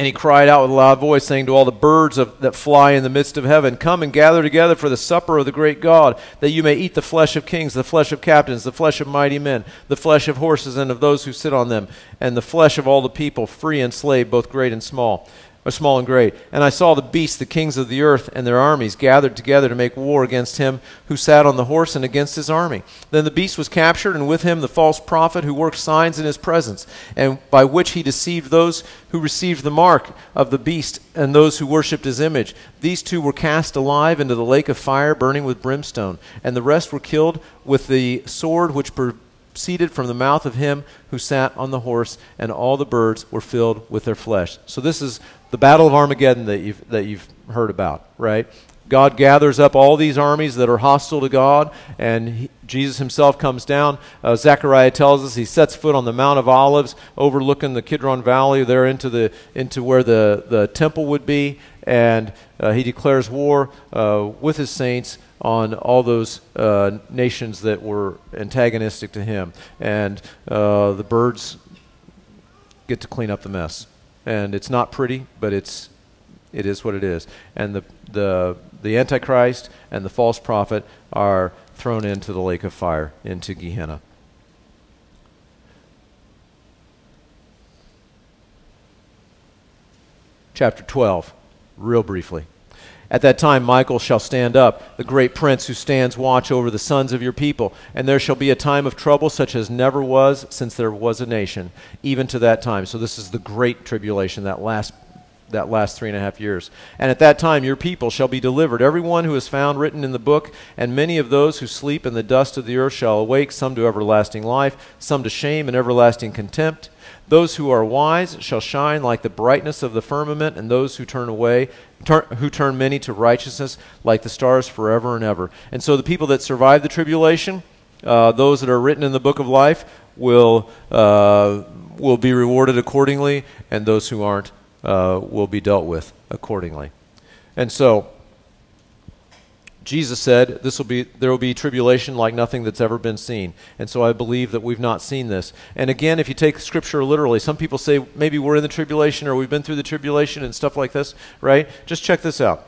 And he cried out with a loud voice, saying to all the birds of, that fly in the midst of heaven, Come and gather together for the supper of the great God, that you may eat the flesh of kings, the flesh of captains, the flesh of mighty men, the flesh of horses and of those who sit on them, and the flesh of all the people, free and slave, both great and small or small and great. And I saw the beasts, the kings of the earth, and their armies gathered together to make war against him who sat on the horse and against his army. Then the beast was captured, and with him the false prophet who worked signs in his presence, and by which he deceived those who received the mark of the beast and those who worshipped his image. These two were cast alive into the lake of fire, burning with brimstone, and the rest were killed with the sword which proceeded from the mouth of him who sat on the horse, and all the birds were filled with their flesh. So this is the battle of Armageddon that you've, that you've heard about, right? God gathers up all these armies that are hostile to God, and he, Jesus himself comes down. Uh, Zechariah tells us he sets foot on the Mount of Olives, overlooking the Kidron Valley, there into, the, into where the, the temple would be, and uh, he declares war uh, with his saints on all those uh, nations that were antagonistic to him. And uh, the birds get to clean up the mess and it's not pretty, but it's it is what it is. And the the the antichrist and the false prophet are thrown into the lake of fire, into Gehenna. Chapter 12, real briefly. At that time, Michael shall stand up, the great prince who stands watch over the sons of your people. And there shall be a time of trouble such as never was since there was a nation, even to that time. So, this is the great tribulation, that last that last three and a half years. And at that time your people shall be delivered, every one who is found written in the book, and many of those who sleep in the dust of the earth shall awake, some to everlasting life, some to shame and everlasting contempt. Those who are wise shall shine like the brightness of the firmament, and those who turn away, turn, who turn many to righteousness, like the stars forever and ever. And so the people that survive the tribulation, uh, those that are written in the book of life, will uh, will be rewarded accordingly, and those who aren't uh, will be dealt with accordingly. And so Jesus said, "This will be there will be tribulation like nothing that's ever been seen." And so I believe that we've not seen this. And again, if you take scripture literally, some people say maybe we're in the tribulation or we've been through the tribulation and stuff like this, right? Just check this out.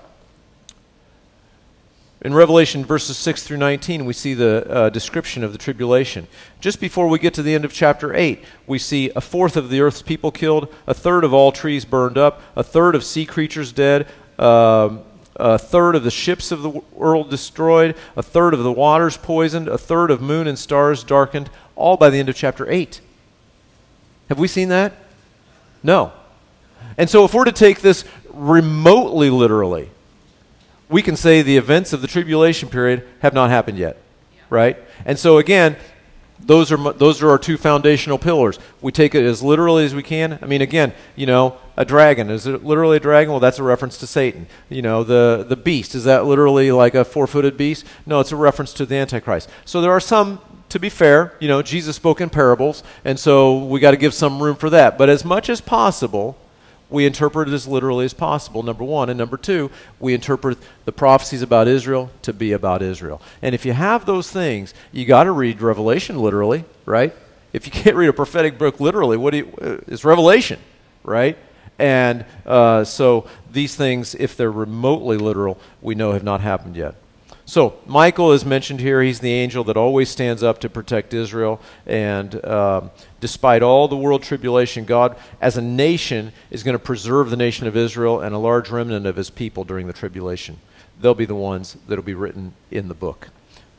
In Revelation verses 6 through 19, we see the uh, description of the tribulation. Just before we get to the end of chapter 8, we see a fourth of the earth's people killed, a third of all trees burned up, a third of sea creatures dead, um, a third of the ships of the world destroyed, a third of the waters poisoned, a third of moon and stars darkened, all by the end of chapter 8. Have we seen that? No. And so, if we're to take this remotely literally, we can say the events of the tribulation period have not happened yet, right? And so, again, those are those are our two foundational pillars. We take it as literally as we can. I mean, again, you know, a dragon is it literally a dragon? Well, that's a reference to Satan. You know, the the beast is that literally like a four-footed beast? No, it's a reference to the Antichrist. So there are some. To be fair, you know, Jesus spoke in parables, and so we got to give some room for that. But as much as possible, we interpret it as literally as possible, number one. And number two, we interpret the prophecies about Israel to be about Israel. And if you have those things, you got to read Revelation literally, right? If you can't read a prophetic book literally, what do you, uh, it's Revelation, right? And uh, so these things, if they're remotely literal, we know have not happened yet. So, Michael is mentioned here. He's the angel that always stands up to protect Israel. And um, despite all the world tribulation, God, as a nation, is going to preserve the nation of Israel and a large remnant of his people during the tribulation. They'll be the ones that will be written in the book.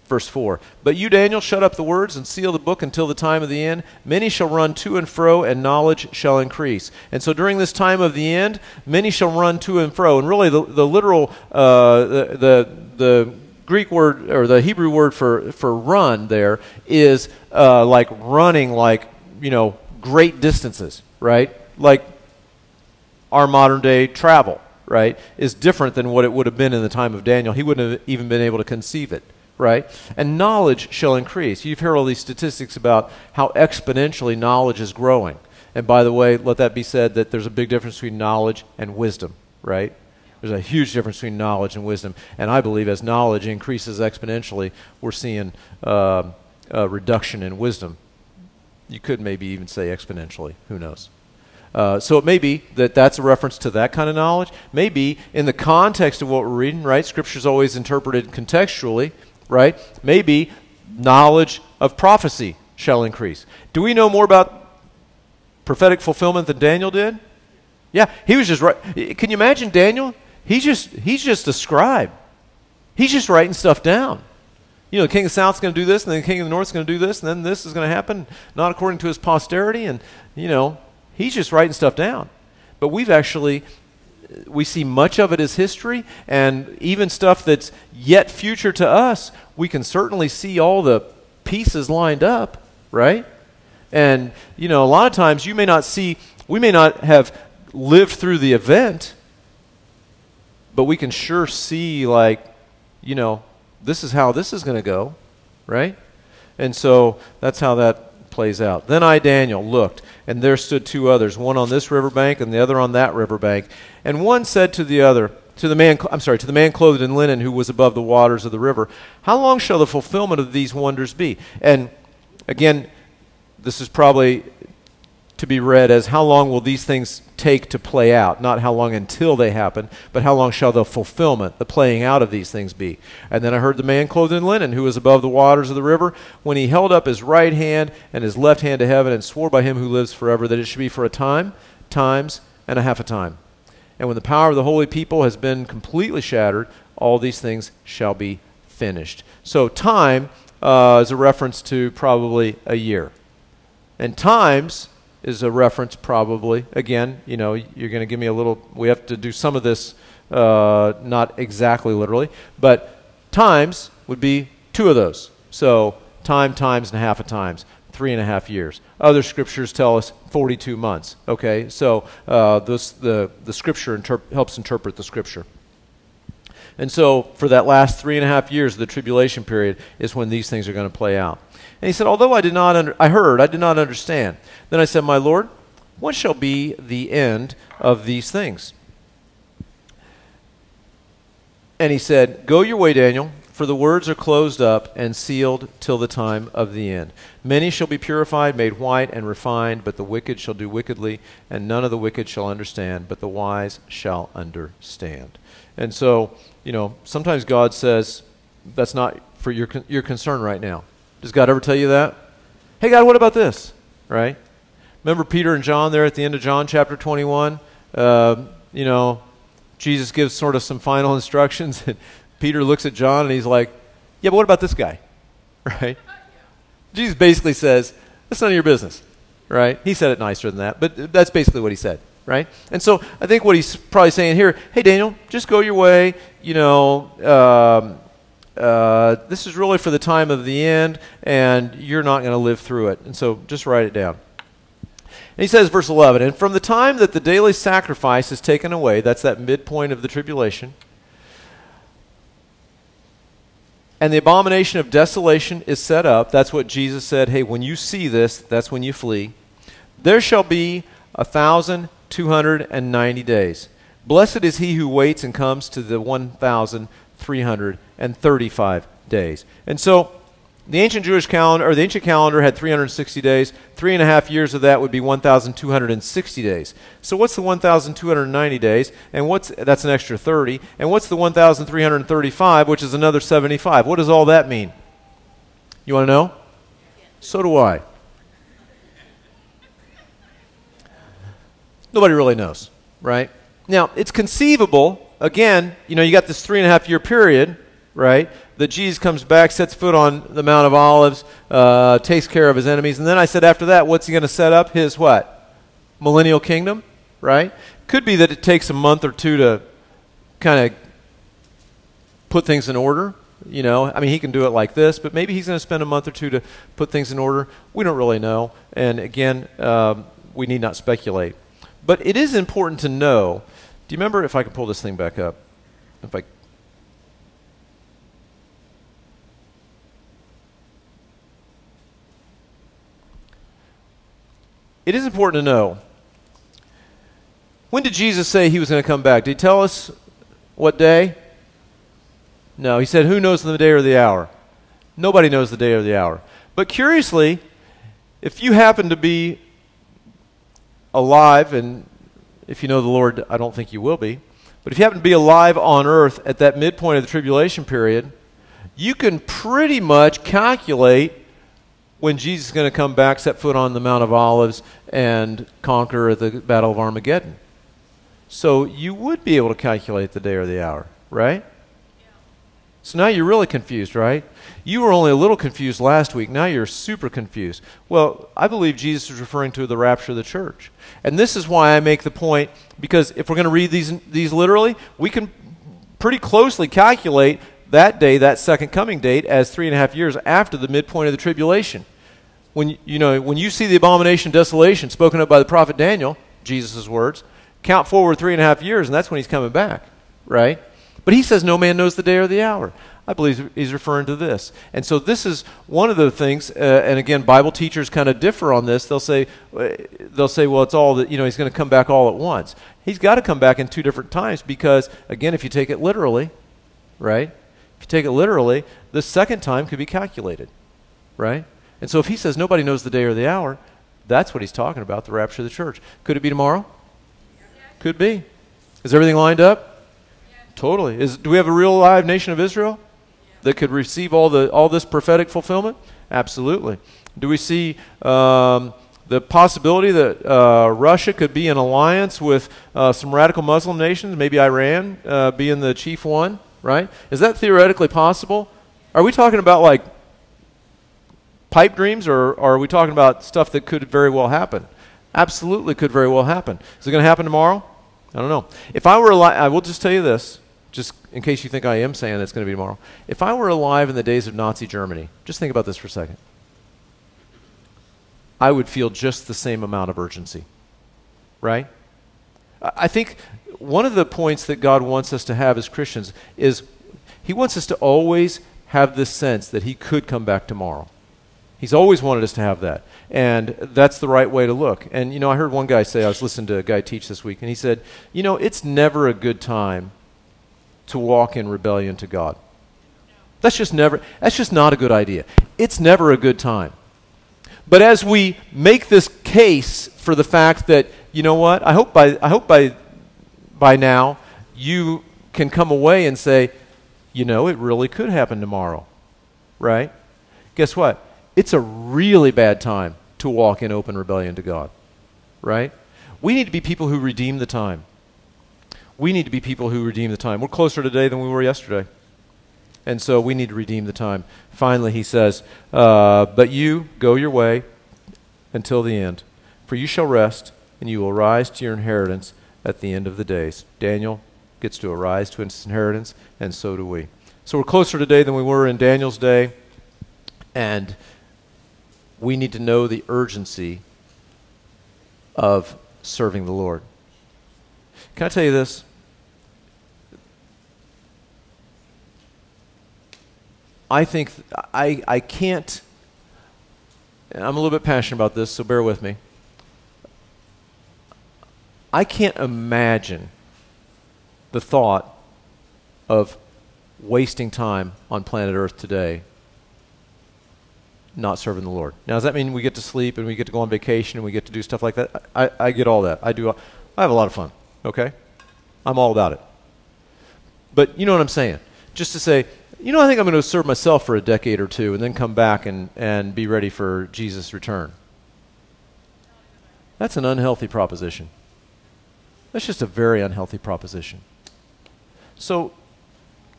Verse 4 But you, Daniel, shut up the words and seal the book until the time of the end. Many shall run to and fro, and knowledge shall increase. And so during this time of the end, many shall run to and fro. And really, the, the literal, uh, the, the, the Greek word or the Hebrew word for, for run there is uh, like running like, you know, great distances, right? Like our modern day travel, right, is different than what it would have been in the time of Daniel. He wouldn't have even been able to conceive it, right? And knowledge shall increase. You've heard all these statistics about how exponentially knowledge is growing. And by the way, let that be said that there's a big difference between knowledge and wisdom, right? There's a huge difference between knowledge and wisdom. And I believe as knowledge increases exponentially, we're seeing uh, a reduction in wisdom. You could maybe even say exponentially. Who knows? Uh, so it may be that that's a reference to that kind of knowledge. Maybe in the context of what we're reading, right? Scripture is always interpreted contextually, right? Maybe knowledge of prophecy shall increase. Do we know more about prophetic fulfillment than Daniel did? Yeah, he was just right. Can you imagine Daniel? He's just he's just a scribe. He's just writing stuff down. You know, the king of the south's going to do this, and then the king of the north's going to do this, and then this is going to happen, not according to his posterity. And you know, he's just writing stuff down. But we've actually we see much of it as history, and even stuff that's yet future to us. We can certainly see all the pieces lined up, right? And you know, a lot of times you may not see, we may not have lived through the event, but we can sure see like you know, this is how this is going to go, right? And so that's how that plays out. Then I, Daniel, looked, and there stood two others, one on this riverbank and the other on that riverbank. And one said to the other, to the man, I'm sorry, to the man clothed in linen who was above the waters of the river, How long shall the fulfillment of these wonders be? And again, this is probably to be read as how long will these things take to play out? Not how long until they happen, but how long shall the fulfillment, the playing out of these things be? And then I heard the man clothed in linen, who was above the waters of the river, when he held up his right hand and his left hand to heaven and swore by him who lives forever that it should be for a time, times, and a half a time. And when the power of the holy people has been completely shattered, all these things shall be finished. So, time uh, is a reference to probably a year. And times is a reference, probably. Again, you know, you're going to give me a little, we have to do some of this, uh, not exactly literally, but times would be two of those. So time, times, and a half of times, three and a half years. Other scriptures tell us 42 months. Okay, so uh, this, the, the scripture interp- helps interpret the scripture. And so, for that last three and a half years the tribulation period, is when these things are going to play out. And he said, Although I did not under- I heard, I did not understand. Then I said, My Lord, what shall be the end of these things? And he said, Go your way, Daniel, for the words are closed up and sealed till the time of the end. Many shall be purified, made white, and refined, but the wicked shall do wickedly, and none of the wicked shall understand, but the wise shall understand. And so, you know, sometimes God says, That's not for your, your concern right now. Does God ever tell you that? Hey, God, what about this? Right? Remember Peter and John there at the end of John chapter 21? Uh, you know, Jesus gives sort of some final instructions, and Peter looks at John and he's like, Yeah, but what about this guy? Right? Jesus basically says, That's none of your business. Right? He said it nicer than that, but that's basically what he said. Right? And so I think what he's probably saying here, hey, Daniel, just go your way. You know, um, uh, this is really for the time of the end, and you're not going to live through it. And so just write it down. And he says, verse 11, and from the time that the daily sacrifice is taken away, that's that midpoint of the tribulation, and the abomination of desolation is set up, that's what Jesus said, hey, when you see this, that's when you flee, there shall be a thousand two hundred and ninety days. Blessed is he who waits and comes to the 1,335 days. And so the ancient Jewish calendar, or the ancient calendar had 360 days. Three and a half years of that would be 1,260 days. So what's the 1,290 days? And what's, that's an extra 30. And what's the 1,335, which is another 75? What does all that mean? You want to know? So do I. Nobody really knows, right? Now, it's conceivable again, you know, you got this three and a half year period, right? That Jesus comes back, sets foot on the Mount of Olives, uh, takes care of his enemies. And then I said, after that, what's he going to set up? His what? Millennial kingdom, right? Could be that it takes a month or two to kind of put things in order. You know, I mean, he can do it like this, but maybe he's going to spend a month or two to put things in order. We don't really know. And again, um, we need not speculate. But it is important to know do you remember if I can pull this thing back up? If I It is important to know. When did Jesus say he was going to come back? Did he tell us what day? No, he said, Who knows the day or the hour? Nobody knows the day or the hour. But curiously, if you happen to be alive, and if you know the Lord, I don't think you will be, but if you happen to be alive on earth at that midpoint of the tribulation period, you can pretty much calculate when Jesus is going to come back, set foot on the Mount of Olives, and conquer the Battle of Armageddon. So you would be able to calculate the day or the hour, right? So now you're really confused, right? You were only a little confused last week. Now you're super confused. Well, I believe Jesus is referring to the rapture of the church. And this is why I make the point because if we're going to read these, these literally, we can pretty closely calculate that day, that second coming date, as three and a half years after the midpoint of the tribulation. When you know when you see the abomination desolation spoken of by the prophet Daniel, Jesus' words, count forward three and a half years, and that's when he's coming back, right? But he says no man knows the day or the hour. I believe he's referring to this. And so this is one of the things, uh, and again, Bible teachers kind of differ on this. They'll say, uh, they'll say, well, it's all that, you know, he's going to come back all at once. He's got to come back in two different times because, again, if you take it literally, right? If you take it literally, the second time could be calculated, right? And so if he says nobody knows the day or the hour, that's what he's talking about, the rapture of the church. Could it be tomorrow? Could be. Is everything lined up? Totally. Is, do we have a real live nation of Israel that could receive all, the, all this prophetic fulfillment? Absolutely. Do we see um, the possibility that uh, Russia could be in alliance with uh, some radical Muslim nations, maybe Iran uh, being the chief one, right? Is that theoretically possible? Are we talking about like pipe dreams, or, or are we talking about stuff that could very well happen? Absolutely could very well happen. Is it going to happen tomorrow? I don't know. If I were alive, I will just tell you this, just in case you think I am saying it's going to be tomorrow. If I were alive in the days of Nazi Germany, just think about this for a second. I would feel just the same amount of urgency. Right? I think one of the points that God wants us to have as Christians is He wants us to always have this sense that He could come back tomorrow. He's always wanted us to have that. And that's the right way to look. And, you know, I heard one guy say, I was listening to a guy teach this week, and he said, you know, it's never a good time to walk in rebellion to God. That's just never, that's just not a good idea. It's never a good time. But as we make this case for the fact that, you know what, I hope by, I hope by, by now you can come away and say, you know, it really could happen tomorrow, right? Guess what? It's a really bad time to walk in open rebellion to God, right? We need to be people who redeem the time. We need to be people who redeem the time. We're closer today than we were yesterday. And so we need to redeem the time. Finally, he says, uh, But you go your way until the end, for you shall rest, and you will rise to your inheritance at the end of the days. Daniel gets to arise to his inheritance, and so do we. So we're closer today than we were in Daniel's day, and we need to know the urgency of serving the Lord. Can I tell you this? I think I, I can't, I'm a little bit passionate about this, so bear with me. I can't imagine the thought of wasting time on planet Earth today not serving the Lord. Now, does that mean we get to sleep and we get to go on vacation and we get to do stuff like that? I, I get all that. I do. I have a lot of fun. Okay, I'm all about it. But you know what I'm saying? Just to say, you know, I think I'm going to serve myself for a decade or two and then come back and, and be ready for Jesus' return. That's an unhealthy proposition. That's just a very unhealthy proposition. So,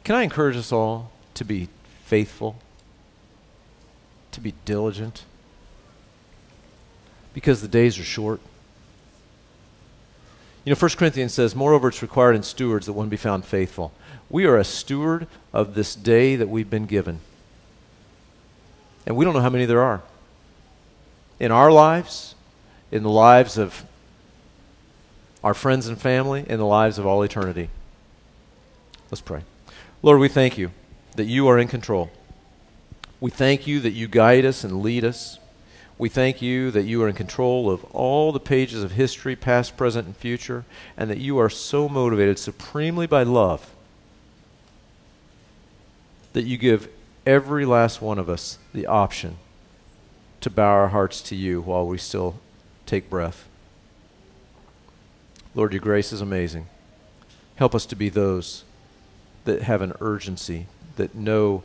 can I encourage us all to be faithful to be diligent because the days are short. You know, 1 Corinthians says, Moreover, it's required in stewards that one be found faithful. We are a steward of this day that we've been given. And we don't know how many there are. In our lives, in the lives of our friends and family, in the lives of all eternity. Let's pray. Lord, we thank you that you are in control. We thank you that you guide us and lead us. We thank you that you are in control of all the pages of history, past, present, and future, and that you are so motivated supremely by love that you give every last one of us the option to bow our hearts to you while we still take breath. Lord, your grace is amazing. Help us to be those that have an urgency, that know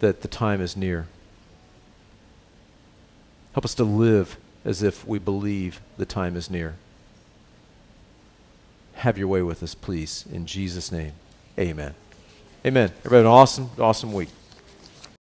that the time is near. Help us to live as if we believe the time is near. Have your way with us, please. In Jesus' name, amen. Amen. Everybody, an awesome, awesome week.